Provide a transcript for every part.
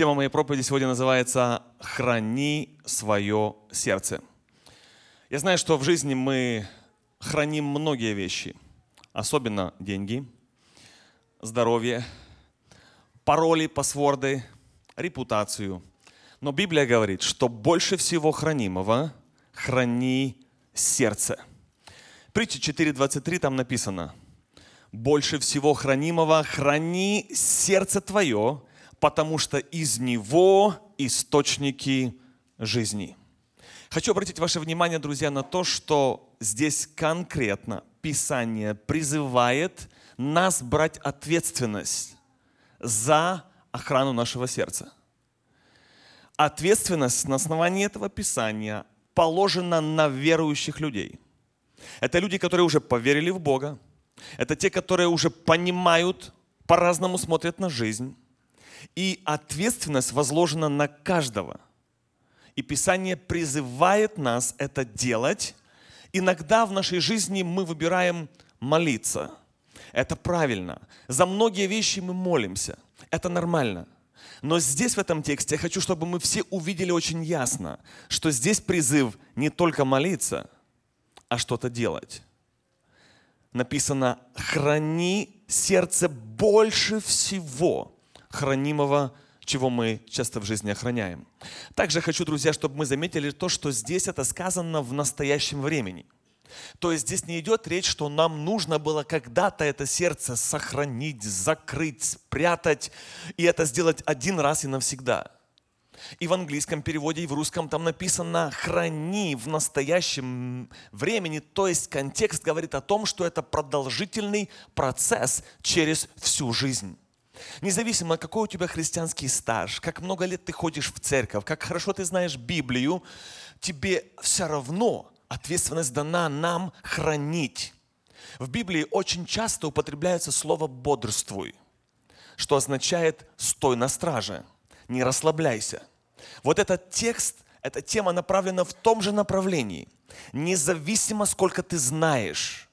Тема моей проповеди сегодня называется «Храни свое сердце». Я знаю, что в жизни мы храним многие вещи, особенно деньги, здоровье, пароли, пасворды, репутацию. Но Библия говорит, что больше всего хранимого храни сердце. Притча 4.23 там написано, больше всего хранимого храни сердце твое, потому что из него источники жизни. Хочу обратить ваше внимание, друзья, на то, что здесь конкретно Писание призывает нас брать ответственность за охрану нашего сердца. Ответственность на основании этого Писания положена на верующих людей. Это люди, которые уже поверили в Бога. Это те, которые уже понимают, по-разному смотрят на жизнь. И ответственность возложена на каждого. И Писание призывает нас это делать. Иногда в нашей жизни мы выбираем молиться. Это правильно. За многие вещи мы молимся. Это нормально. Но здесь, в этом тексте, я хочу, чтобы мы все увидели очень ясно, что здесь призыв не только молиться, а что-то делать. Написано, храни сердце больше всего хранимого, чего мы часто в жизни охраняем. Также хочу, друзья, чтобы мы заметили то, что здесь это сказано в настоящем времени – то есть здесь не идет речь, что нам нужно было когда-то это сердце сохранить, закрыть, спрятать, и это сделать один раз и навсегда. И в английском переводе, и в русском там написано «храни в настоящем времени», то есть контекст говорит о том, что это продолжительный процесс через всю жизнь. Независимо, какой у тебя христианский стаж, как много лет ты ходишь в церковь, как хорошо ты знаешь Библию, тебе все равно ответственность дана нам хранить. В Библии очень часто употребляется слово «бодрствуй», что означает «стой на страже», «не расслабляйся». Вот этот текст, эта тема направлена в том же направлении. Независимо, сколько ты знаешь,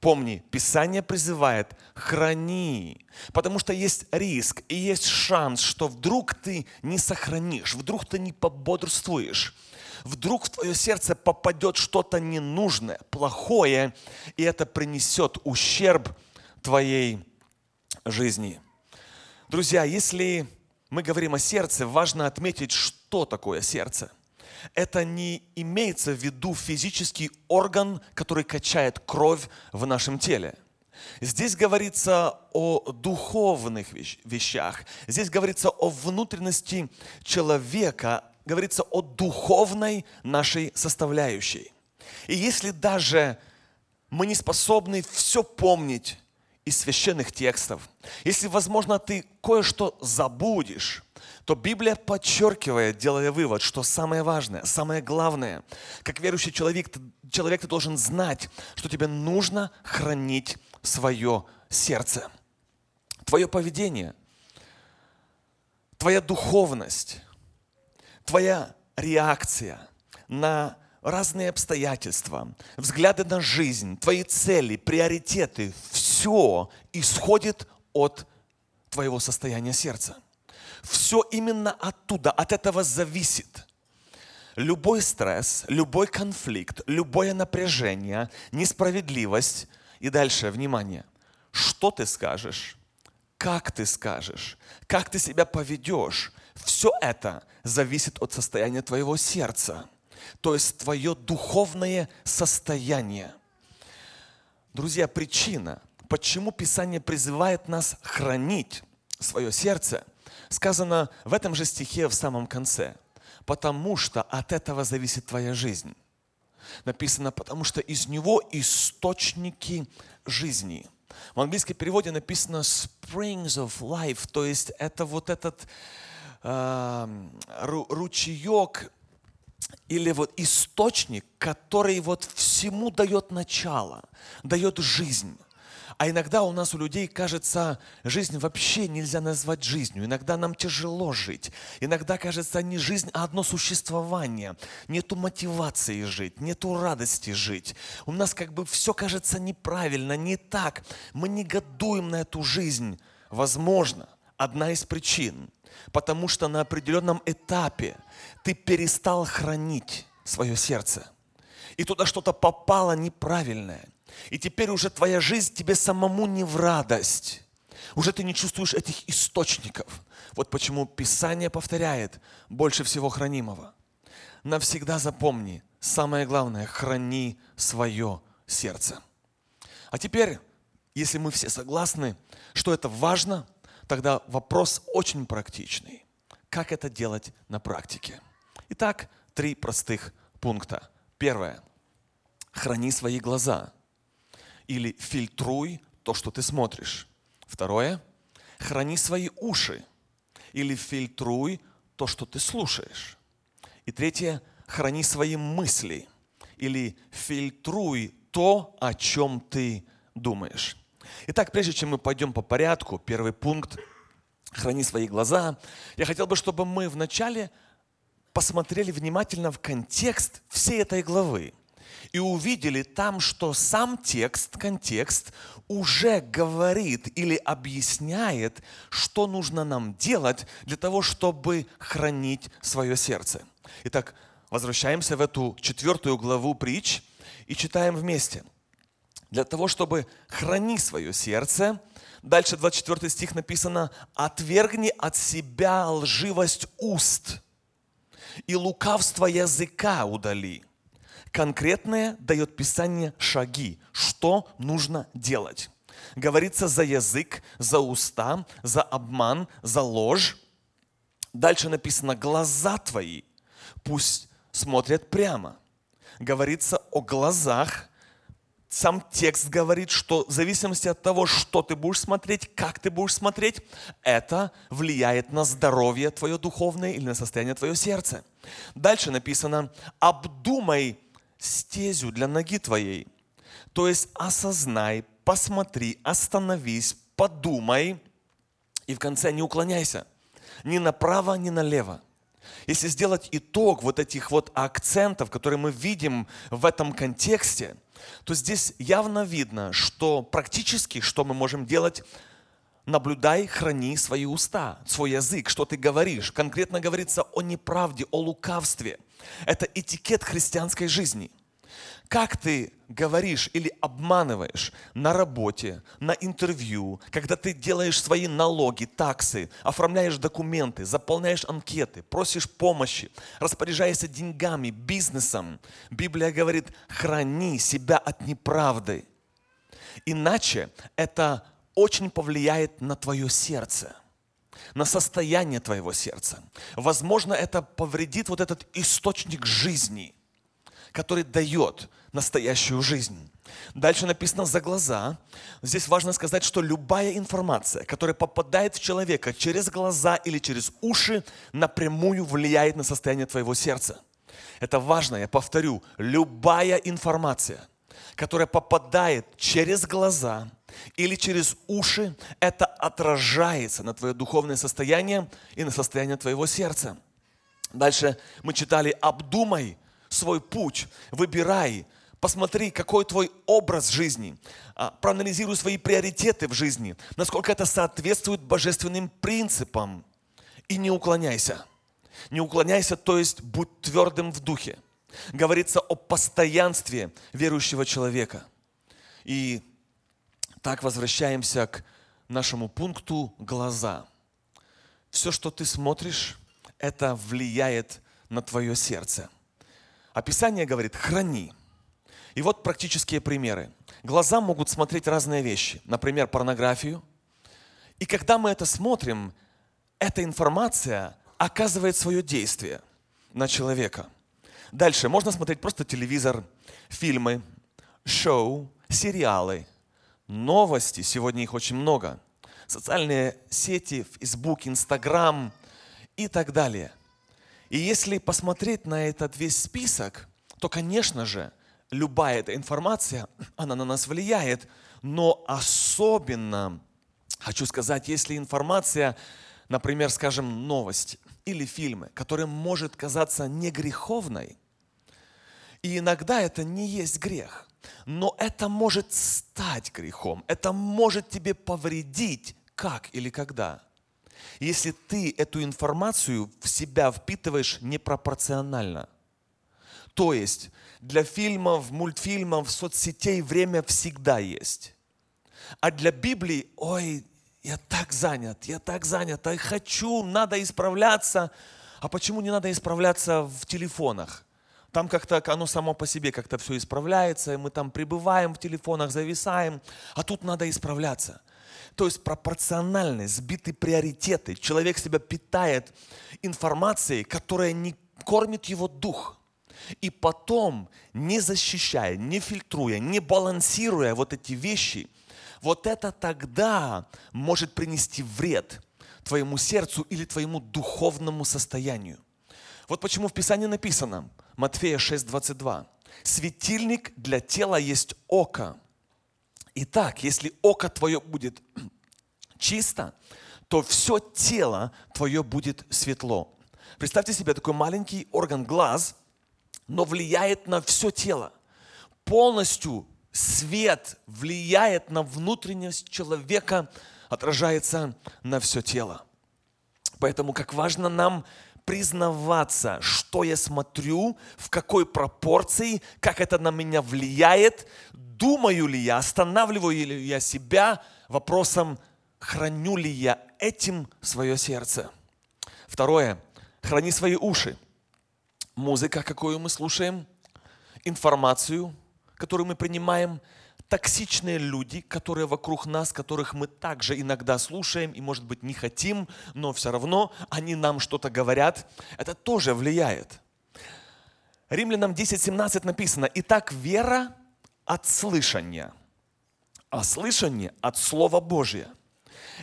Помни, Писание призывает, храни, потому что есть риск и есть шанс, что вдруг ты не сохранишь, вдруг ты не пободрствуешь, вдруг в твое сердце попадет что-то ненужное, плохое, и это принесет ущерб твоей жизни. Друзья, если мы говорим о сердце, важно отметить, что такое сердце. Это не имеется в виду физический орган, который качает кровь в нашем теле. Здесь говорится о духовных вещах. Здесь говорится о внутренности человека, говорится о духовной нашей составляющей. И если даже мы не способны все помнить из священных текстов, если, возможно, ты кое-что забудешь, то Библия подчеркивает, делая вывод, что самое важное, самое главное, как верующий человек, человек ты должен знать, что тебе нужно хранить свое сердце. Твое поведение, твоя духовность, твоя реакция на разные обстоятельства, взгляды на жизнь, твои цели, приоритеты, все исходит от твоего состояния сердца. Все именно оттуда, от этого зависит. Любой стресс, любой конфликт, любое напряжение, несправедливость и дальше, внимание, что ты скажешь, как ты скажешь, как ты себя поведешь, все это зависит от состояния твоего сердца, то есть твое духовное состояние. Друзья, причина, почему Писание призывает нас хранить свое сердце, сказано в этом же стихе в самом конце. Потому что от этого зависит твоя жизнь. Написано, потому что из него источники жизни – в английском переводе написано springs of life, то есть это вот этот э, ручеек или вот источник, который вот всему дает начало, дает жизнь. А иногда у нас, у людей, кажется, жизнь вообще нельзя назвать жизнью. Иногда нам тяжело жить. Иногда, кажется, не жизнь, а одно существование. Нету мотивации жить, нету радости жить. У нас как бы все кажется неправильно, не так. Мы негодуем на эту жизнь. Возможно, одна из причин потому что на определенном этапе ты перестал хранить свое сердце. И туда что-то попало неправильное. И теперь уже твоя жизнь тебе самому не в радость. Уже ты не чувствуешь этих источников. Вот почему Писание повторяет больше всего хранимого. Навсегда запомни, самое главное, храни свое сердце. А теперь, если мы все согласны, что это важно, тогда вопрос очень практичный. Как это делать на практике? Итак, три простых пункта. Первое. Храни свои глаза или фильтруй то, что ты смотришь. Второе. Храни свои уши или фильтруй то, что ты слушаешь. И третье. Храни свои мысли или фильтруй то, о чем ты думаешь. Итак, прежде чем мы пойдем по порядку, первый пункт – храни свои глаза. Я хотел бы, чтобы мы вначале посмотрели внимательно в контекст всей этой главы и увидели там, что сам текст, контекст уже говорит или объясняет, что нужно нам делать для того, чтобы хранить свое сердце. Итак, возвращаемся в эту четвертую главу притч и читаем вместе. Для того, чтобы храни свое сердце, дальше 24 стих написано, «Отвергни от себя лживость уст и лукавство языка удали». Конкретное дает Писание шаги, что нужно делать. Говорится за язык, за уста, за обман, за ложь. Дальше написано «глаза твои пусть смотрят прямо». Говорится о глазах, сам текст говорит, что в зависимости от того, что ты будешь смотреть, как ты будешь смотреть, это влияет на здоровье твое духовное или на состояние твоего сердца. Дальше написано, обдумай стезю для ноги твоей. То есть осознай, посмотри, остановись, подумай и в конце не уклоняйся. Ни направо, ни налево. Если сделать итог вот этих вот акцентов, которые мы видим в этом контексте, то здесь явно видно, что практически, что мы можем делать, наблюдай, храни свои уста, свой язык, что ты говоришь. Конкретно говорится о неправде, о лукавстве. Это этикет христианской жизни. Как ты говоришь или обманываешь на работе, на интервью, когда ты делаешь свои налоги, таксы, оформляешь документы, заполняешь анкеты, просишь помощи, распоряжаешься деньгами, бизнесом. Библия говорит, храни себя от неправды. Иначе это очень повлияет на твое сердце на состояние твоего сердца. Возможно, это повредит вот этот источник жизни, который дает настоящую жизнь. Дальше написано «за глаза». Здесь важно сказать, что любая информация, которая попадает в человека через глаза или через уши, напрямую влияет на состояние твоего сердца. Это важно, я повторю, любая информация, которая попадает через глаза или через уши, это отражается на твое духовное состояние и на состояние твоего сердца. Дальше мы читали «обдумай свой путь, выбирай Посмотри, какой твой образ жизни. А, проанализируй свои приоритеты в жизни. Насколько это соответствует божественным принципам. И не уклоняйся. Не уклоняйся, то есть будь твердым в духе. Говорится о постоянстве верующего человека. И так возвращаемся к нашему пункту глаза. Все, что ты смотришь, это влияет на твое сердце. Описание говорит, храни – и вот практические примеры. Глаза могут смотреть разные вещи, например, порнографию. И когда мы это смотрим, эта информация оказывает свое действие на человека. Дальше можно смотреть просто телевизор, фильмы, шоу, сериалы, новости, сегодня их очень много, социальные сети, Facebook, Instagram и так далее. И если посмотреть на этот весь список, то, конечно же, любая эта информация, она на нас влияет, но особенно, хочу сказать, если информация, например, скажем, новости или фильмы, которая может казаться не греховной, и иногда это не есть грех, но это может стать грехом, это может тебе повредить, как или когда. если ты эту информацию в себя впитываешь непропорционально. То есть для фильмов, мультфильмов, соцсетей время всегда есть. А для Библии, ой, я так занят, я так занят, я хочу, надо исправляться. А почему не надо исправляться в телефонах? Там как-то оно само по себе как-то все исправляется, и мы там пребываем в телефонах, зависаем, а тут надо исправляться. То есть пропорциональность, сбиты приоритеты. Человек себя питает информацией, которая не кормит его дух. И потом, не защищая, не фильтруя, не балансируя вот эти вещи, вот это тогда может принести вред твоему сердцу или твоему духовному состоянию. Вот почему в Писании написано, Матфея 6:22, светильник для тела есть око. Итак, если око твое будет чисто, то все тело твое будет светло. Представьте себе такой маленький орган глаз, но влияет на все тело. Полностью свет влияет на внутренность человека, отражается на все тело. Поэтому как важно нам признаваться, что я смотрю, в какой пропорции, как это на меня влияет, думаю ли я, останавливаю ли я себя вопросом, храню ли я этим свое сердце. Второе. Храни свои уши. Музыка, какую мы слушаем, информацию, которую мы принимаем, токсичные люди, которые вокруг нас, которых мы также иногда слушаем и, может быть, не хотим, но все равно они нам что-то говорят, это тоже влияет. Римлянам 10.17 написано, «Итак, вера от слышания, а слышание от Слова Божия.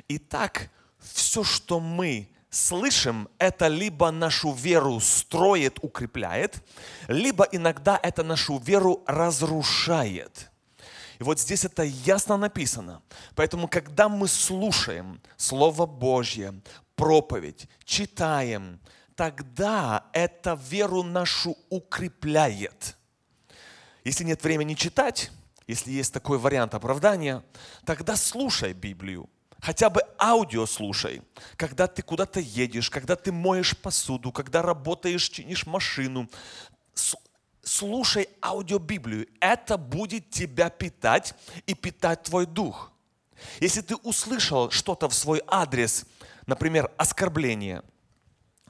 Итак, все, что мы слышим, это либо нашу веру строит, укрепляет, либо иногда это нашу веру разрушает. И вот здесь это ясно написано. Поэтому, когда мы слушаем Слово Божье, проповедь, читаем, тогда это веру нашу укрепляет. Если нет времени читать, если есть такой вариант оправдания, тогда слушай Библию. Хотя бы аудио слушай, когда ты куда-то едешь, когда ты моешь посуду, когда работаешь, чинишь машину. Слушай аудиобиблию. Это будет тебя питать и питать твой дух. Если ты услышал что-то в свой адрес, например, оскорбление,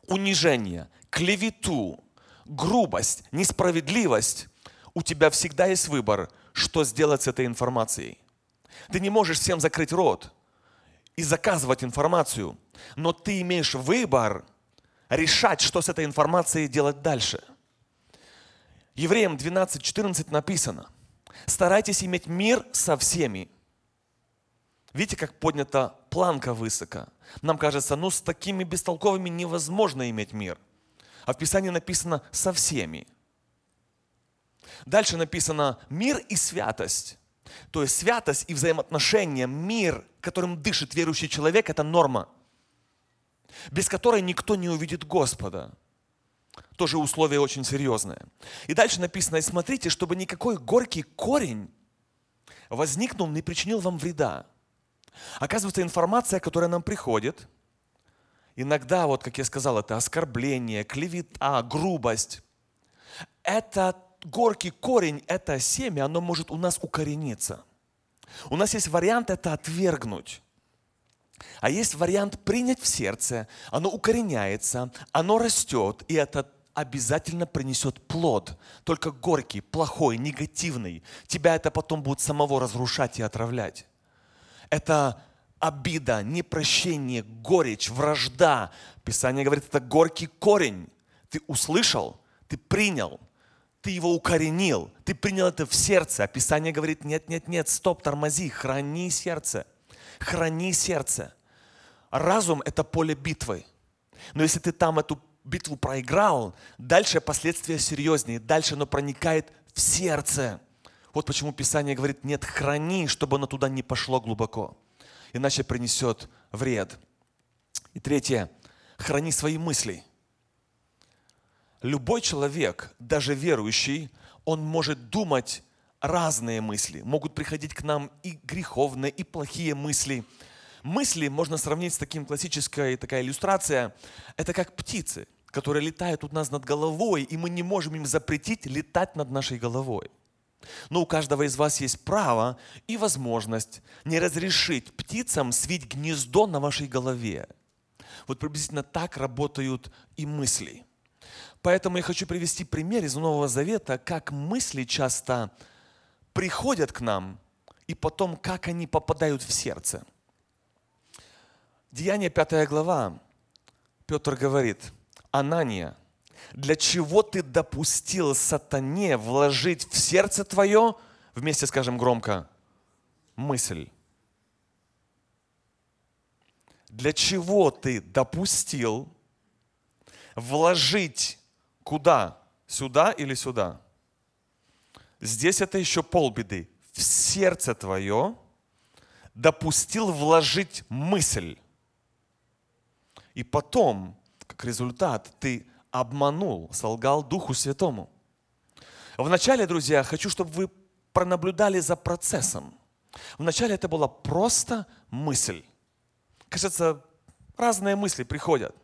унижение, клевету, грубость, несправедливость, у тебя всегда есть выбор, что сделать с этой информацией. Ты не можешь всем закрыть рот и заказывать информацию, но ты имеешь выбор решать, что с этой информацией делать дальше. Евреям 12.14 написано, старайтесь иметь мир со всеми. Видите, как поднята планка высоко. Нам кажется, ну с такими бестолковыми невозможно иметь мир. А в Писании написано со всеми. Дальше написано мир и святость. То есть святость и взаимоотношения, мир, которым дышит верующий человек, это норма, без которой никто не увидит Господа. Тоже условие очень серьезное. И дальше написано, и смотрите, чтобы никакой горький корень возникнул, не причинил вам вреда. Оказывается, информация, которая нам приходит, иногда, вот как я сказал, это оскорбление, клевета, грубость, это горький корень, это семя, оно может у нас укорениться. У нас есть вариант это отвергнуть. А есть вариант принять в сердце, оно укореняется, оно растет, и это обязательно принесет плод. Только горький, плохой, негативный. Тебя это потом будет самого разрушать и отравлять. Это обида, непрощение, горечь, вражда. Писание говорит, это горький корень. Ты услышал, ты принял, ты его укоренил, ты принял это в сердце. А Писание говорит, нет, нет, нет, стоп, тормози, храни сердце, храни сердце. Разум – это поле битвы. Но если ты там эту битву проиграл, дальше последствия серьезнее, дальше оно проникает в сердце. Вот почему Писание говорит, нет, храни, чтобы оно туда не пошло глубоко, иначе принесет вред. И третье, храни свои мысли – любой человек, даже верующий, он может думать разные мысли. Могут приходить к нам и греховные, и плохие мысли. Мысли можно сравнить с таким классической такая иллюстрация. Это как птицы, которые летают у нас над головой, и мы не можем им запретить летать над нашей головой. Но у каждого из вас есть право и возможность не разрешить птицам свить гнездо на вашей голове. Вот приблизительно так работают и мысли. Поэтому я хочу привести пример из Нового Завета, как мысли часто приходят к нам, и потом как они попадают в сердце. Деяние 5 глава. Петр говорит, Анания, для чего ты допустил сатане вложить в сердце твое, вместе скажем громко, мысль? Для чего ты допустил вложить куда? Сюда или сюда? Здесь это еще полбеды. В сердце твое допустил вложить мысль. И потом, как результат, ты обманул, солгал Духу Святому. Вначале, друзья, хочу, чтобы вы пронаблюдали за процессом. Вначале это была просто мысль. Кажется, разные мысли приходят.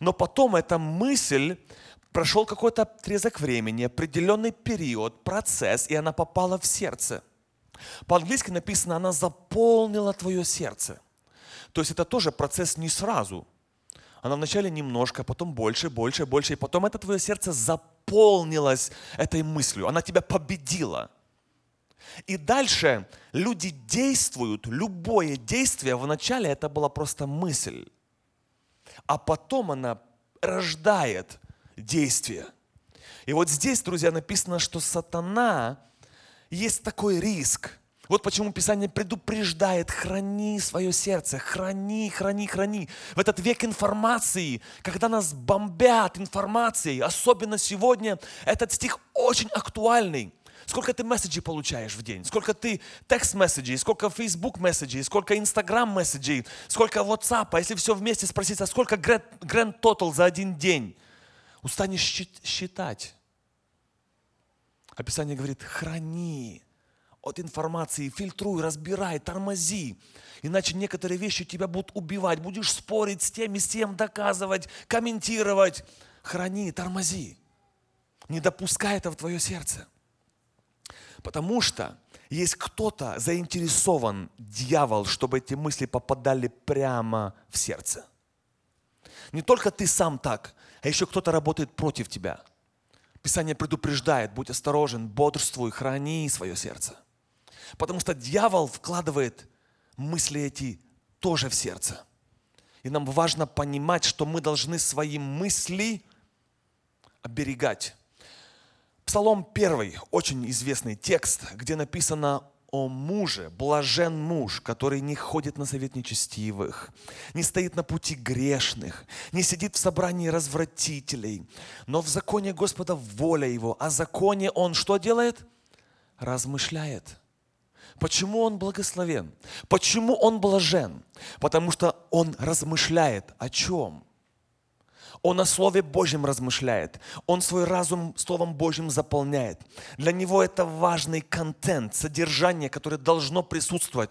Но потом эта мысль прошел какой-то отрезок времени, определенный период, процесс, и она попала в сердце. По-английски написано, она заполнила твое сердце. То есть это тоже процесс не сразу. Она вначале немножко, потом больше, больше, больше, и потом это твое сердце заполнилось этой мыслью. Она тебя победила. И дальше люди действуют, любое действие, вначале это была просто мысль, а потом она рождает действие. И вот здесь, друзья, написано, что сатана, есть такой риск – вот почему Писание предупреждает, храни свое сердце, храни, храни, храни. В этот век информации, когда нас бомбят информацией, особенно сегодня, этот стих очень актуальный. Сколько ты месседжей получаешь в день? Сколько ты текст-месседжей? Сколько Facebook месседжей? Сколько Instagram месседжей? Сколько WhatsApp? А если все вместе спросить, а сколько Grand Total за один день? Устанешь считать. Описание говорит, храни от информации, фильтруй, разбирай, тормози. Иначе некоторые вещи тебя будут убивать. Будешь спорить с тем и с тем, доказывать, комментировать. Храни, тормози. Не допускай это в твое сердце. Потому что есть кто-то заинтересован, дьявол, чтобы эти мысли попадали прямо в сердце. Не только ты сам так, а еще кто-то работает против тебя. Писание предупреждает, будь осторожен, бодрствуй, храни свое сердце. Потому что дьявол вкладывает мысли эти тоже в сердце. И нам важно понимать, что мы должны свои мысли оберегать. Псалом первый, очень известный текст, где написано о муже, блажен муж, который не ходит на совет нечестивых, не стоит на пути грешных, не сидит в собрании развратителей, но в законе Господа воля его, а законе он что делает? Размышляет. Почему он благословен? Почему он блажен? Потому что он размышляет о чем? Он о Слове Божьем размышляет. Он свой разум Словом Божьим заполняет. Для него это важный контент, содержание, которое должно присутствовать.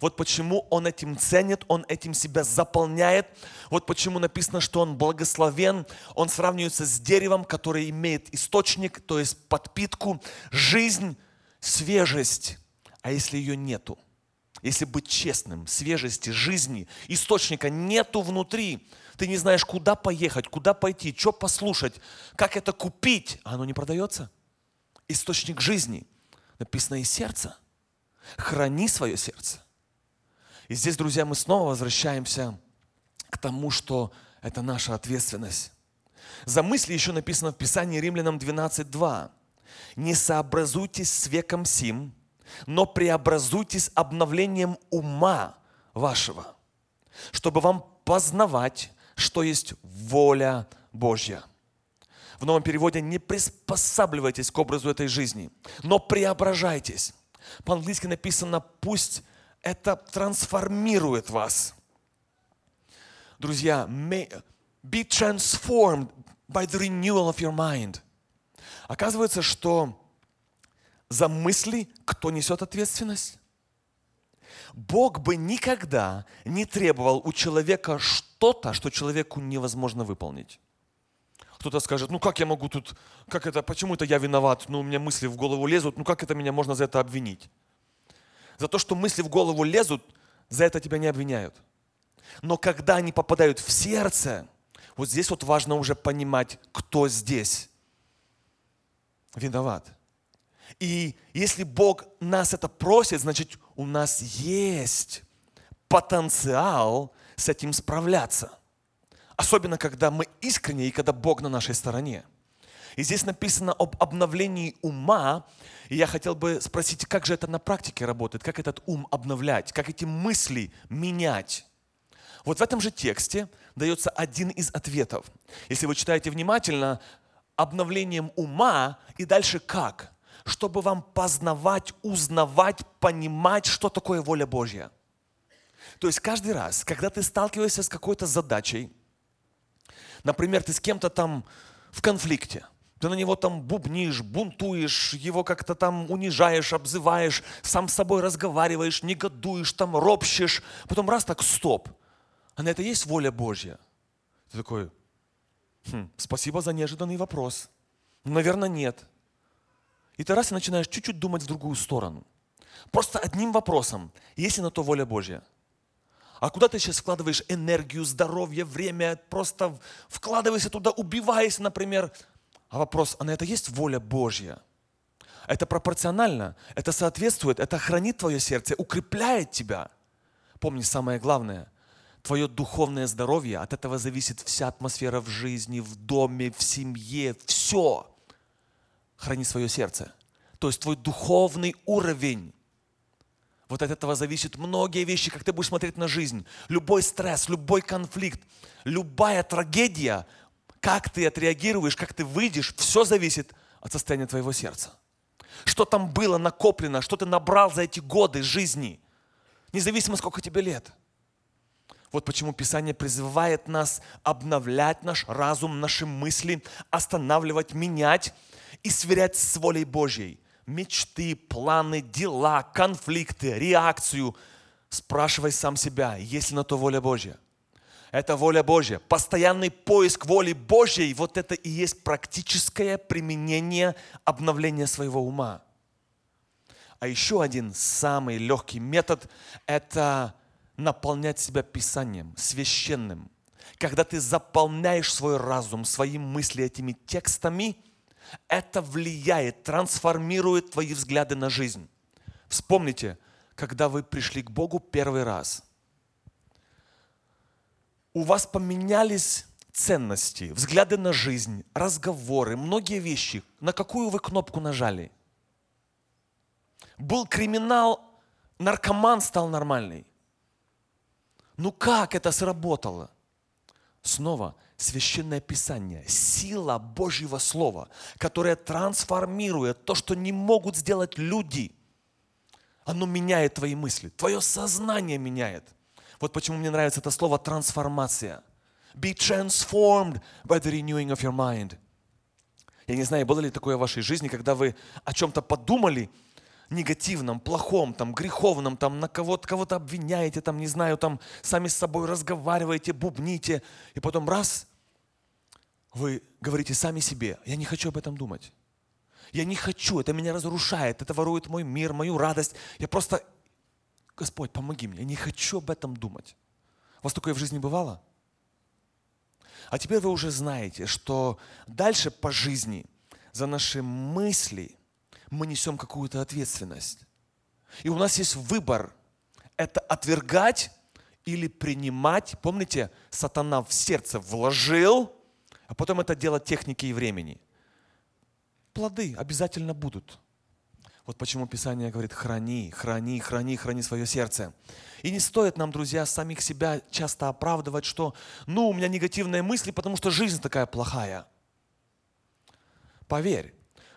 Вот почему он этим ценит, он этим себя заполняет. Вот почему написано, что он благословен. Он сравнивается с деревом, которое имеет источник, то есть подпитку, жизнь, свежесть а если ее нету? Если быть честным, свежести, жизни, источника нету внутри, ты не знаешь, куда поехать, куда пойти, что послушать, как это купить, а оно не продается. Источник жизни написано из сердца. Храни свое сердце. И здесь, друзья, мы снова возвращаемся к тому, что это наша ответственность. За мысли еще написано в Писании Римлянам 12.2. «Не сообразуйтесь с веком сим, но преобразуйтесь обновлением ума вашего, чтобы вам познавать, что есть воля Божья. В новом переводе не приспосабливайтесь к образу этой жизни, но преображайтесь. По-английски написано, пусть это трансформирует вас. Друзья, be transformed by the renewal of your mind. Оказывается, что за мысли кто несет ответственность? Бог бы никогда не требовал у человека что-то, что человеку невозможно выполнить. Кто-то скажет, ну как я могу тут, как это, почему это я виноват, ну у меня мысли в голову лезут, ну как это меня можно за это обвинить? За то, что мысли в голову лезут, за это тебя не обвиняют. Но когда они попадают в сердце, вот здесь вот важно уже понимать, кто здесь виноват. И если Бог нас это просит, значит у нас есть потенциал с этим справляться. Особенно, когда мы искренне и когда Бог на нашей стороне. И здесь написано об обновлении ума. И я хотел бы спросить, как же это на практике работает, как этот ум обновлять, как эти мысли менять. Вот в этом же тексте дается один из ответов. Если вы читаете внимательно, обновлением ума и дальше как? Чтобы вам познавать, узнавать, понимать, что такое воля Божья. То есть каждый раз, когда ты сталкиваешься с какой-то задачей, например, ты с кем-то там в конфликте, ты на него там бубнишь, бунтуешь, его как-то там унижаешь, обзываешь, сам с собой разговариваешь, негодуешь, там ропщешь, потом раз так, стоп – а на это есть воля Божья? Ты такой, хм, спасибо за неожиданный вопрос. Наверное, нет. И ты раз и начинаешь чуть-чуть думать в другую сторону. Просто одним вопросом, есть ли на то воля Божья? А куда ты сейчас вкладываешь энергию, здоровье, время, просто вкладывайся туда, убиваясь, например. А вопрос, а на это есть воля Божья? Это пропорционально, это соответствует, это хранит твое сердце, укрепляет тебя. Помни самое главное, твое духовное здоровье, от этого зависит вся атмосфера в жизни, в доме, в семье, все. Храни свое сердце. То есть твой духовный уровень. Вот от этого зависят многие вещи, как ты будешь смотреть на жизнь. Любой стресс, любой конфликт, любая трагедия, как ты отреагируешь, как ты выйдешь, все зависит от состояния твоего сердца. Что там было накоплено, что ты набрал за эти годы жизни, независимо сколько тебе лет – вот почему Писание призывает нас обновлять наш разум, наши мысли, останавливать, менять и сверять с волей Божьей. Мечты, планы, дела, конфликты, реакцию. Спрашивай сам себя, есть ли на то воля Божья. Это воля Божья. Постоянный поиск воли Божьей, вот это и есть практическое применение обновления своего ума. А еще один самый легкий метод – это наполнять себя Писанием, священным. Когда ты заполняешь свой разум, свои мысли этими текстами, это влияет, трансформирует твои взгляды на жизнь. Вспомните, когда вы пришли к Богу первый раз, у вас поменялись ценности, взгляды на жизнь, разговоры, многие вещи. На какую вы кнопку нажали? Был криминал, наркоман стал нормальный. Ну как это сработало? Снова священное писание, сила Божьего Слова, которая трансформирует то, что не могут сделать люди. Оно меняет твои мысли, твое сознание меняет. Вот почему мне нравится это слово трансформация. Be transformed by the renewing of your mind. Я не знаю, было ли такое в вашей жизни, когда вы о чем-то подумали, негативном, плохом, там, греховном, там, на кого-то кого обвиняете, там, не знаю, там, сами с собой разговариваете, бубните, и потом раз, вы говорите сами себе, я не хочу об этом думать. Я не хочу, это меня разрушает, это ворует мой мир, мою радость. Я просто, Господь, помоги мне, я не хочу об этом думать. У вас такое в жизни бывало? А теперь вы уже знаете, что дальше по жизни за наши мысли – мы несем какую-то ответственность. И у нас есть выбор. Это отвергать или принимать. Помните, сатана в сердце вложил, а потом это дело техники и времени. Плоды обязательно будут. Вот почему Писание говорит, храни, храни, храни, храни свое сердце. И не стоит нам, друзья, самих себя часто оправдывать, что, ну, у меня негативные мысли, потому что жизнь такая плохая. Поверь,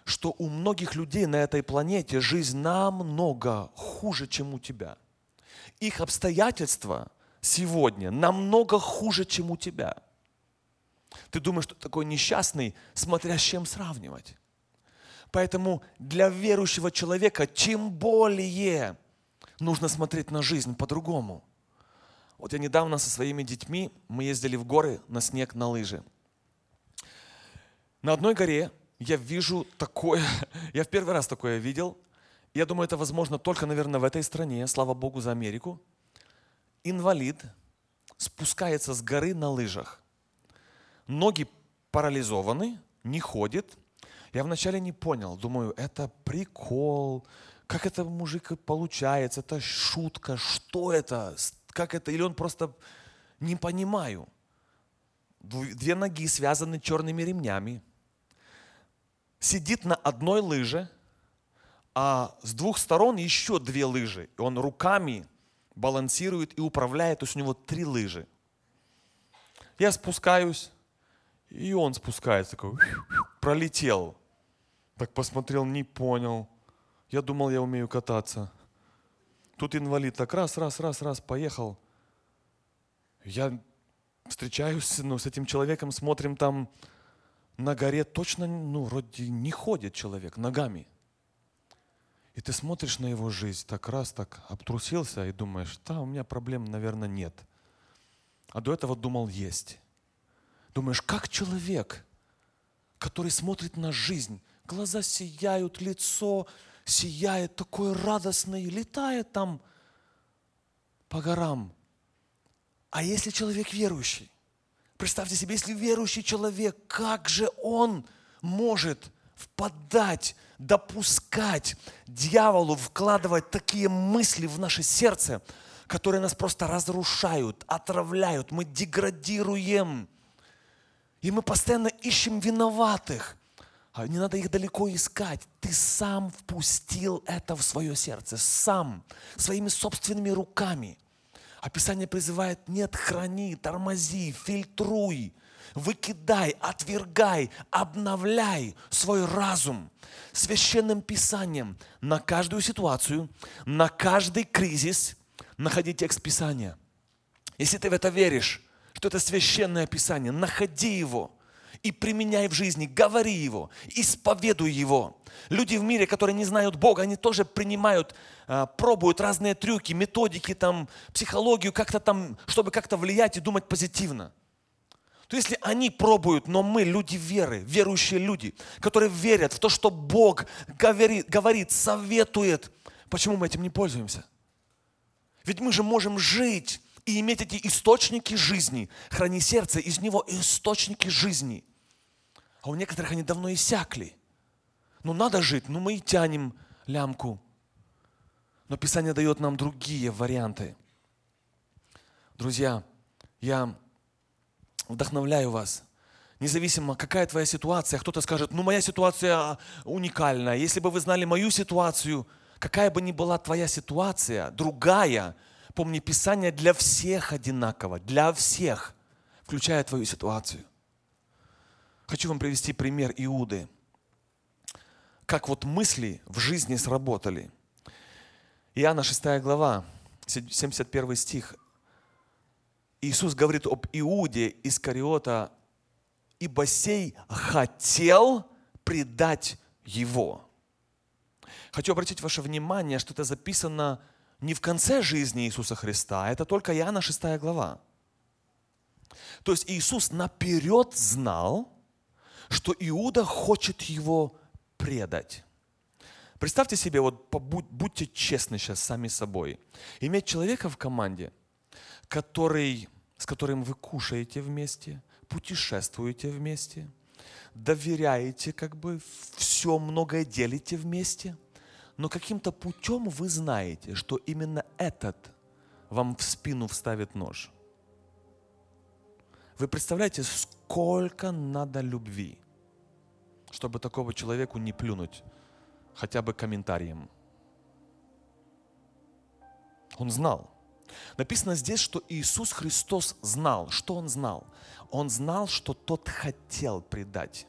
что у многих людей на этой планете жизнь намного хуже, чем у тебя. Их обстоятельства сегодня намного хуже, чем у тебя. Ты думаешь, что такой несчастный, смотря с чем сравнивать. Поэтому для верующего человека, тем более Нужно смотреть на жизнь по-другому. Вот я недавно со своими детьми, мы ездили в горы на снег, на лыжи. На одной горе я вижу такое, я в первый раз такое видел. Я думаю, это возможно только, наверное, в этой стране, слава Богу за Америку. Инвалид спускается с горы на лыжах. Ноги парализованы, не ходит. Я вначале не понял, думаю, это прикол, как это мужик получается, это шутка, что это, как это, или он просто не понимаю. Две ноги связаны черными ремнями, сидит на одной лыже, а с двух сторон еще две лыжи. И он руками балансирует и управляет, то есть у него три лыжи. Я спускаюсь, и он спускается, такой, пролетел. Так посмотрел, не понял. Я думал, я умею кататься. Тут инвалид так раз, раз, раз, раз, поехал. Я встречаюсь ну, с этим человеком, смотрим там на горе точно, ну, вроде не ходит человек ногами. И ты смотришь на его жизнь, так раз, так обтрусился и думаешь, да, у меня проблем, наверное, нет. А до этого думал, есть. Думаешь, как человек, который смотрит на жизнь, глаза сияют, лицо сияет, такой радостный, летает там по горам. А если человек верующий, Представьте себе, если верующий человек, как же он может впадать, допускать дьяволу, вкладывать такие мысли в наше сердце, которые нас просто разрушают, отравляют, мы деградируем. И мы постоянно ищем виноватых. А не надо их далеко искать. Ты сам впустил это в свое сердце, сам, своими собственными руками – Описание призывает, нет, храни, тормози, фильтруй, выкидай, отвергай, обновляй свой разум священным писанием на каждую ситуацию, на каждый кризис находи текст Писания. Если ты в это веришь, что это священное Писание, находи его и применяй в жизни, говори его, исповедуй его. Люди в мире, которые не знают Бога, они тоже принимают, а, пробуют разные трюки, методики, там, психологию, как-то там, чтобы как-то влиять и думать позитивно. То если они пробуют, но мы, люди веры, верующие люди, которые верят в то, что Бог говорит, говорит советует, почему мы этим не пользуемся? Ведь мы же можем жить и иметь эти источники жизни. Храни сердце, из него источники жизни. А у некоторых они давно иссякли. Ну надо жить, ну мы и тянем лямку. Но Писание дает нам другие варианты. Друзья, я вдохновляю вас. Независимо, какая твоя ситуация, кто-то скажет, ну моя ситуация уникальная. Если бы вы знали мою ситуацию, какая бы ни была твоя ситуация, другая, помни, Писание для всех одинаково, для всех, включая твою ситуацию. Хочу вам привести пример Иуды – как вот мысли в жизни сработали. Иоанна 6 глава, 71 стих. Иисус говорит об Иуде Искариота, ибо сей хотел предать его. Хочу обратить ваше внимание, что это записано не в конце жизни Иисуса Христа, а это только Иоанна 6 глава. То есть Иисус наперед знал, что Иуда хочет его предать. Представьте себе, вот будьте честны сейчас сами собой. Иметь человека в команде, который, с которым вы кушаете вместе, путешествуете вместе, доверяете, как бы все многое делите вместе, но каким-то путем вы знаете, что именно этот вам в спину вставит нож. Вы представляете, сколько надо любви – чтобы такого человеку не плюнуть хотя бы комментарием. Он знал. Написано здесь, что Иисус Христос знал. Что Он знал? Он знал, что тот хотел предать.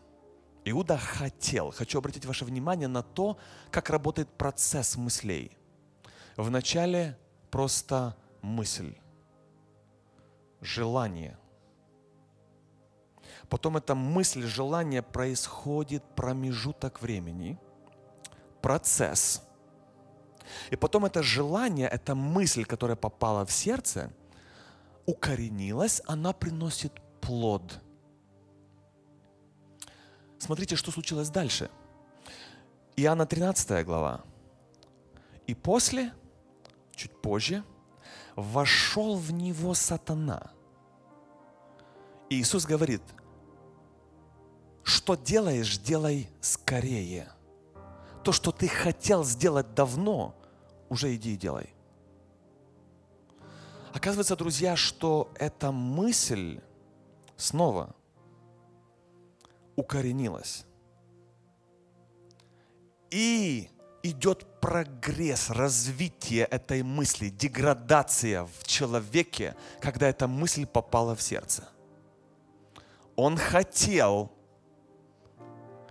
Иуда хотел. Хочу обратить ваше внимание на то, как работает процесс мыслей. Вначале просто мысль, желание – Потом эта мысль, желание происходит промежуток времени, процесс. И потом это желание, эта мысль, которая попала в сердце, укоренилась, она приносит плод. Смотрите, что случилось дальше. Иоанна 13 глава. И после, чуть позже, вошел в него сатана. И Иисус говорит, что делаешь, делай скорее. То, что ты хотел сделать давно, уже иди и делай. Оказывается, друзья, что эта мысль снова укоренилась. И идет прогресс, развитие этой мысли, деградация в человеке, когда эта мысль попала в сердце. Он хотел,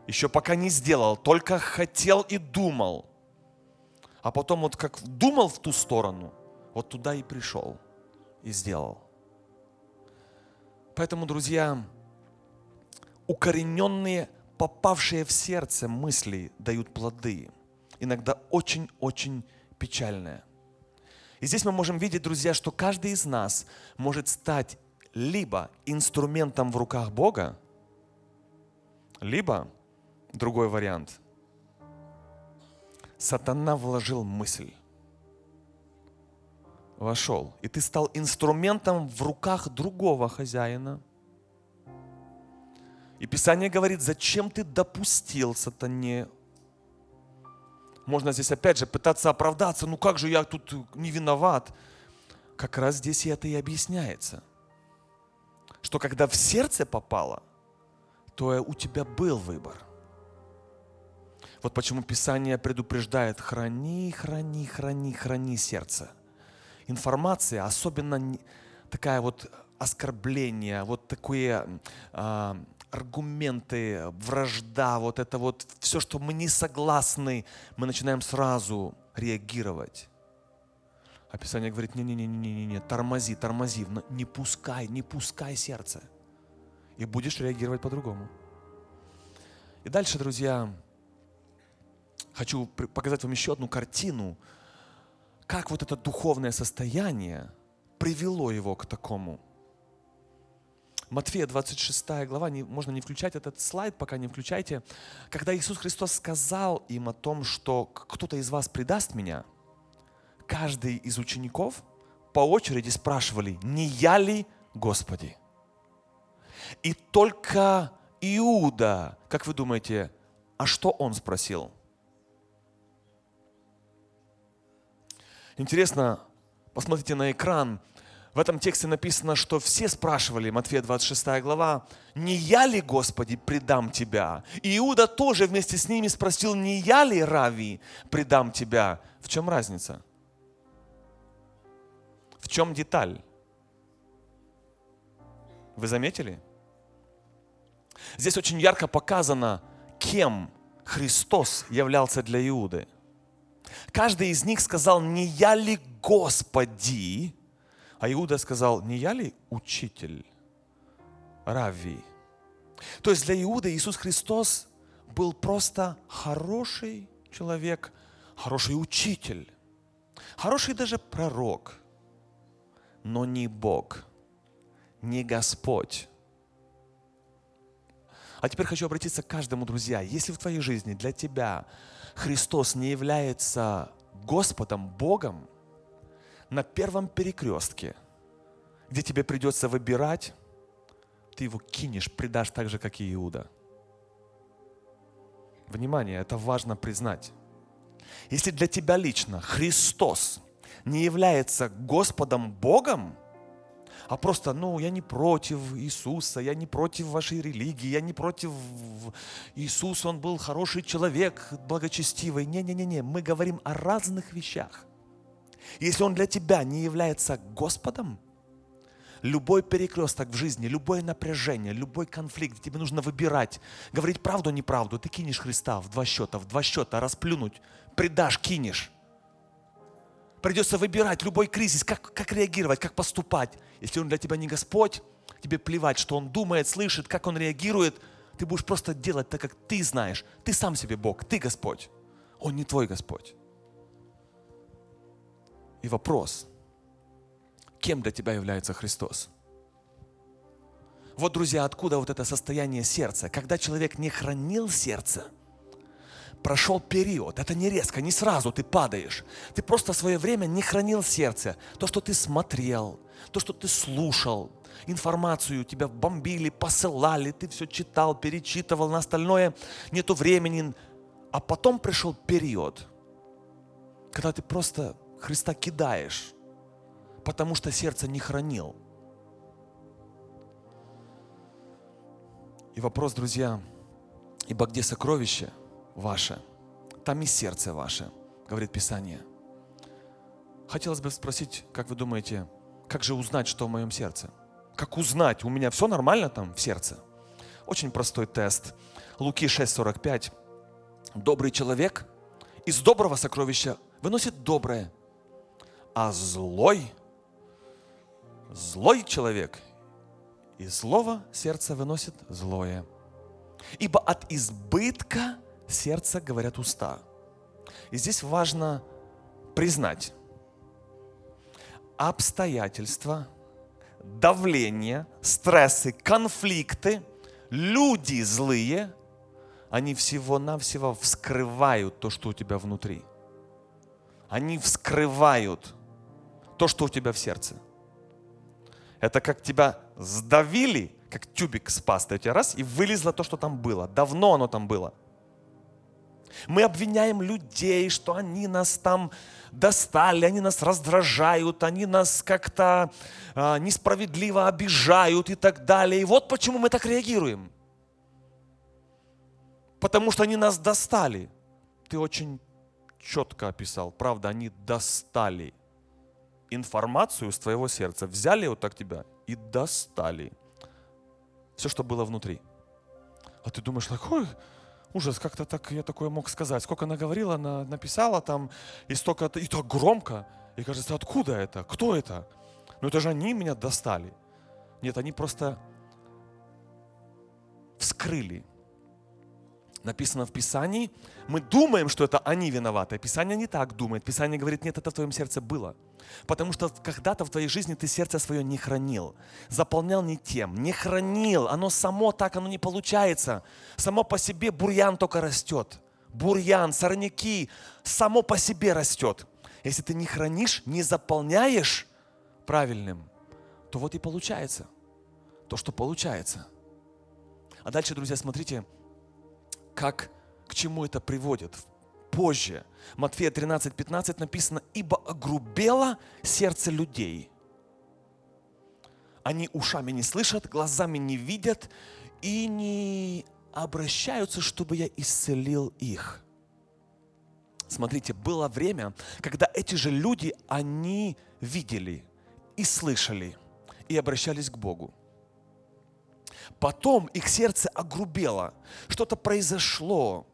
еще пока не сделал, только хотел и думал. А потом вот как думал в ту сторону, вот туда и пришел и сделал. Поэтому, друзья, укорененные, попавшие в сердце мысли дают плоды. Иногда очень-очень печальные. И здесь мы можем видеть, друзья, что каждый из нас может стать либо инструментом в руках Бога, либо другой вариант. Сатана вложил мысль, вошел, и ты стал инструментом в руках другого хозяина. И Писание говорит, зачем ты допустил сатане можно здесь опять же пытаться оправдаться, ну как же я тут не виноват. Как раз здесь и это и объясняется. Что когда в сердце попало, то у тебя был выбор. Вот почему Писание предупреждает, храни, храни, храни, храни сердце. Информация, особенно такая вот оскорбление, вот такое а, аргументы, вражда, вот это вот все, что мы не согласны, мы начинаем сразу реагировать. Описание говорит, не-не-не-не-не, тормози, тормози, не пускай, не пускай сердце. И будешь реагировать по-другому. И дальше, друзья, хочу показать вам еще одну картину, как вот это духовное состояние привело его к такому – Матфея 26 глава, не, можно не включать этот слайд, пока не включайте. Когда Иисус Христос сказал им о том, что кто-то из вас предаст меня, каждый из учеников по очереди спрашивали, не я ли Господи? И только Иуда, как вы думаете, а что он спросил? Интересно, посмотрите на экран, в этом тексте написано, что все спрашивали, Матфея 26 глава, «Не я ли, Господи, предам Тебя?» И Иуда тоже вместе с ними спросил, «Не я ли, Рави, предам Тебя?» В чем разница? В чем деталь? Вы заметили? Здесь очень ярко показано, кем Христос являлся для Иуды. Каждый из них сказал, не я ли Господи, а Иуда сказал, не я ли учитель, Рави? То есть для Иуда Иисус Христос был просто хороший человек, хороший учитель, хороший даже пророк, но не Бог, не Господь. А теперь хочу обратиться к каждому, друзья. Если в твоей жизни для тебя Христос не является Господом, Богом, на первом перекрестке, где тебе придется выбирать, ты его кинешь, предашь так же, как и Иуда. Внимание, это важно признать. Если для тебя лично Христос не является Господом Богом, а просто, ну, я не против Иисуса, я не против вашей религии, я не против Иисуса, Он был хороший человек, благочестивый. Не-не-не, мы говорим о разных вещах. Если Он для тебя не является Господом, любой перекресток в жизни, любое напряжение, любой конфликт, тебе нужно выбирать, говорить правду, неправду, ты кинешь Христа в два счета, в два счета расплюнуть, предашь, кинешь. Придется выбирать любой кризис, как, как реагировать, как поступать. Если он для тебя не Господь, тебе плевать, что он думает, слышит, как он реагирует, ты будешь просто делать так, как ты знаешь. Ты сам себе Бог, ты Господь. Он не твой Господь. И вопрос, кем для тебя является Христос? Вот, друзья, откуда вот это состояние сердца? Когда человек не хранил сердце, прошел период, это не резко, не сразу ты падаешь. Ты просто свое время не хранил сердце. То, что ты смотрел, то, что ты слушал, информацию тебя бомбили, посылали, ты все читал, перечитывал, на остальное нету времени. А потом пришел период, когда ты просто Христа кидаешь, потому что сердце не хранил. И вопрос, друзья, ибо где сокровище ваше, там и сердце ваше, говорит Писание. Хотелось бы спросить, как вы думаете, как же узнать, что в моем сердце? Как узнать, у меня все нормально там в сердце? Очень простой тест. Луки 6:45. Добрый человек из доброго сокровища выносит доброе, а злой, злой человек из злого сердца выносит злое. Ибо от избытка сердца говорят уста. И здесь важно признать, обстоятельства, давление, стрессы, конфликты, люди злые, они всего-навсего вскрывают то, что у тебя внутри. Они вскрывают то, что у тебя в сердце. Это как тебя сдавили, как тюбик с пастой у тебя раз, и вылезло то, что там было. Давно оно там было. Мы обвиняем людей, что они нас там достали, они нас раздражают, они нас как-то а, несправедливо обижают и так далее. И вот почему мы так реагируем. Потому что они нас достали. Ты очень четко описал. Правда, они достали информацию из твоего сердца. Взяли вот так тебя и достали. Все, что было внутри. А ты думаешь, такой ужас, как-то так я такое мог сказать. Сколько она говорила, она написала там, и столько, и так громко. И кажется, откуда это? Кто это? Ну это же они меня достали. Нет, они просто вскрыли написано в Писании, мы думаем, что это они виноваты. А Писание не так думает. Писание говорит, нет, это в твоем сердце было. Потому что когда-то в твоей жизни ты сердце свое не хранил, заполнял не тем, не хранил. Оно само так, оно не получается. Само по себе бурьян только растет. Бурьян, сорняки, само по себе растет. Если ты не хранишь, не заполняешь правильным, то вот и получается то, что получается. А дальше, друзья, смотрите, как, к чему это приводит. Позже, Матфея 13, 15 написано, «Ибо огрубело сердце людей». Они ушами не слышат, глазами не видят и не обращаются, чтобы я исцелил их. Смотрите, было время, когда эти же люди, они видели и слышали, и обращались к Богу. Потом их сердце огрубело, что-то произошло,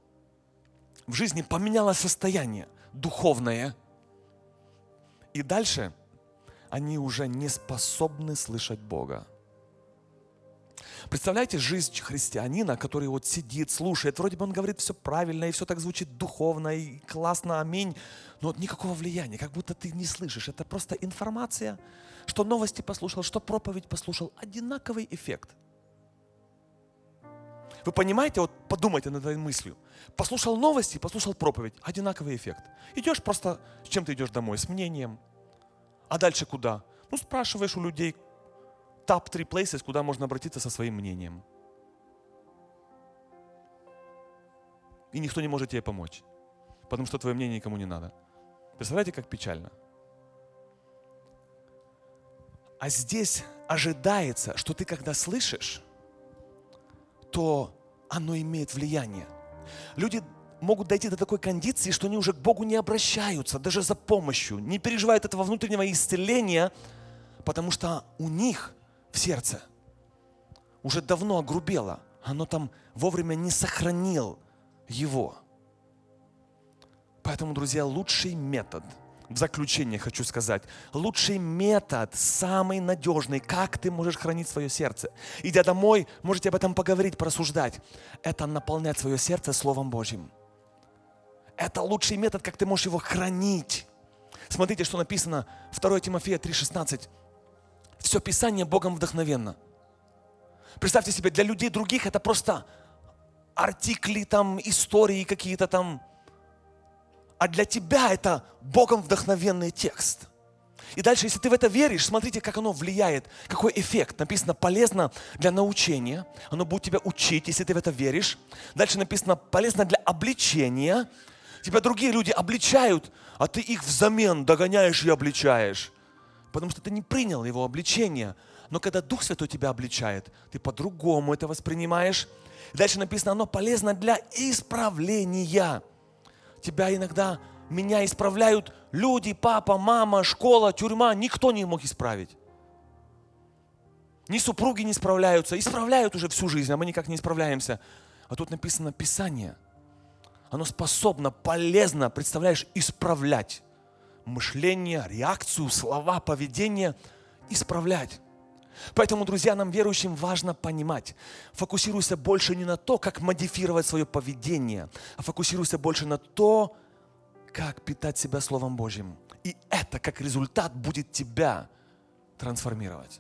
в жизни поменялось состояние духовное. И дальше они уже не способны слышать Бога. Представляете жизнь христианина, который вот сидит, слушает, вроде бы он говорит все правильно, и все так звучит духовно, и классно, аминь, но вот никакого влияния, как будто ты не слышишь. Это просто информация, что новости послушал, что проповедь послушал, одинаковый эффект – вы понимаете, вот подумайте над этой мыслью. Послушал новости, послушал проповедь. Одинаковый эффект. Идешь просто, с чем ты идешь домой? С мнением. А дальше куда? Ну, спрашиваешь у людей топ-3 places, куда можно обратиться со своим мнением. И никто не может тебе помочь. Потому что твое мнение никому не надо. Представляете, как печально? А здесь ожидается, что ты когда слышишь, то оно имеет влияние. Люди могут дойти до такой кондиции, что они уже к Богу не обращаются, даже за помощью, не переживают этого внутреннего исцеления, потому что у них в сердце уже давно огрубело, оно там вовремя не сохранил его. Поэтому, друзья, лучший метод – в заключение хочу сказать, лучший метод, самый надежный, как ты можешь хранить свое сердце. Идя домой, можете об этом поговорить, просуждать. Это наполнять свое сердце Словом Божьим. Это лучший метод, как ты можешь его хранить. Смотрите, что написано 2 Тимофея 3,16. Все Писание Богом вдохновенно. Представьте себе, для людей других это просто артикли, там, истории какие-то там. А для тебя это Богом вдохновенный текст. И дальше, если ты в это веришь, смотрите, как оно влияет, какой эффект. Написано полезно для научения, оно будет тебя учить, если ты в это веришь. Дальше написано полезно для обличения. Тебя другие люди обличают, а ты их взамен догоняешь и обличаешь. Потому что ты не принял его обличение. Но когда Дух Святой тебя обличает, ты по-другому это воспринимаешь. Дальше написано, оно полезно для исправления. Тебя иногда, меня исправляют люди, папа, мама, школа, тюрьма. Никто не мог исправить. Ни супруги не справляются. Исправляют уже всю жизнь, а мы никак не исправляемся. А тут написано Писание. Оно способно, полезно, представляешь, исправлять мышление, реакцию, слова, поведение, исправлять. Поэтому, друзья, нам, верующим, важно понимать, фокусируйся больше не на то, как модифицировать свое поведение, а фокусируйся больше на то, как питать себя Словом Божьим. И это, как результат, будет тебя трансформировать.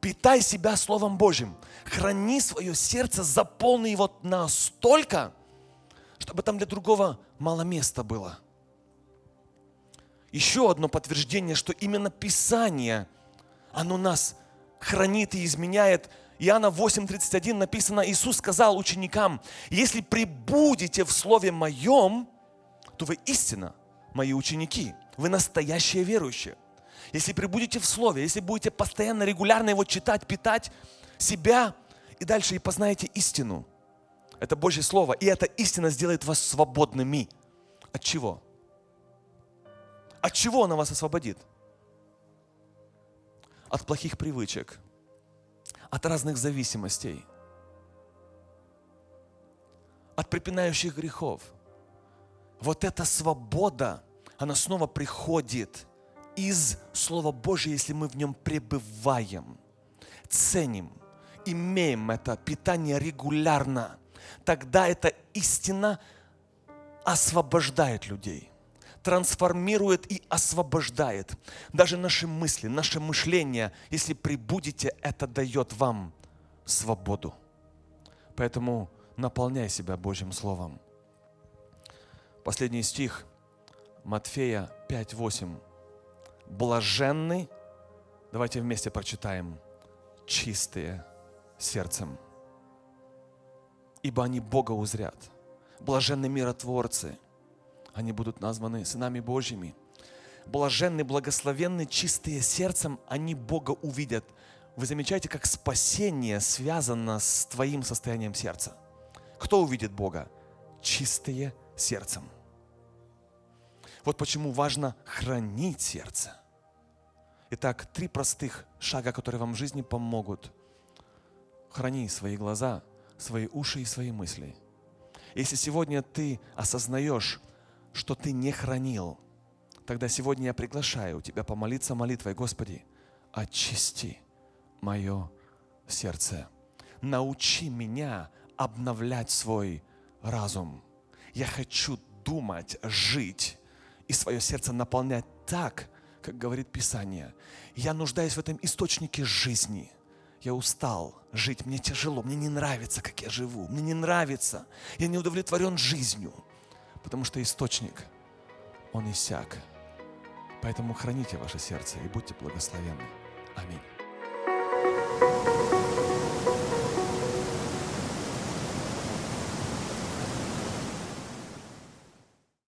Питай себя Словом Божьим. Храни свое сердце, заполни его настолько, чтобы там для другого мало места было. Еще одно подтверждение, что именно Писание – оно нас хранит и изменяет. Иоанна 8:31 написано, Иисус сказал ученикам, если прибудете в Слове Моем, то вы истинно мои ученики, вы настоящие верующие. Если прибудете в Слове, если будете постоянно, регулярно его читать, питать себя, и дальше и познаете истину. Это Божье Слово, и эта истина сделает вас свободными. От чего? От чего она вас освободит? От плохих привычек, от разных зависимостей, от припинающих грехов. Вот эта свобода, она снова приходит из Слова Божьего, если мы в нем пребываем, ценим, имеем это питание регулярно, тогда эта истина освобождает людей – трансформирует и освобождает. Даже наши мысли, наше мышление, если прибудете, это дает вам свободу. Поэтому наполняй себя Божьим Словом. Последний стих Матфея 5.8. Блаженны, давайте вместе прочитаем, чистые сердцем, ибо они Бога узрят. Блаженны миротворцы – они будут названы сынами Божьими. Блаженны, благословенны, чистые сердцем, они Бога увидят. Вы замечаете, как спасение связано с твоим состоянием сердца. Кто увидит Бога? Чистые сердцем. Вот почему важно хранить сердце. Итак, три простых шага, которые вам в жизни помогут. Храни свои глаза, свои уши и свои мысли. Если сегодня ты осознаешь, что ты не хранил, тогда сегодня я приглашаю тебя помолиться молитвой, Господи, очисти мое сердце. Научи меня обновлять свой разум. Я хочу думать, жить и свое сердце наполнять так, как говорит Писание. Я нуждаюсь в этом источнике жизни. Я устал жить, мне тяжело, мне не нравится, как я живу, мне не нравится, я не удовлетворен жизнью. Потому что источник, он иссяк. Поэтому храните ваше сердце и будьте благословенны. Аминь.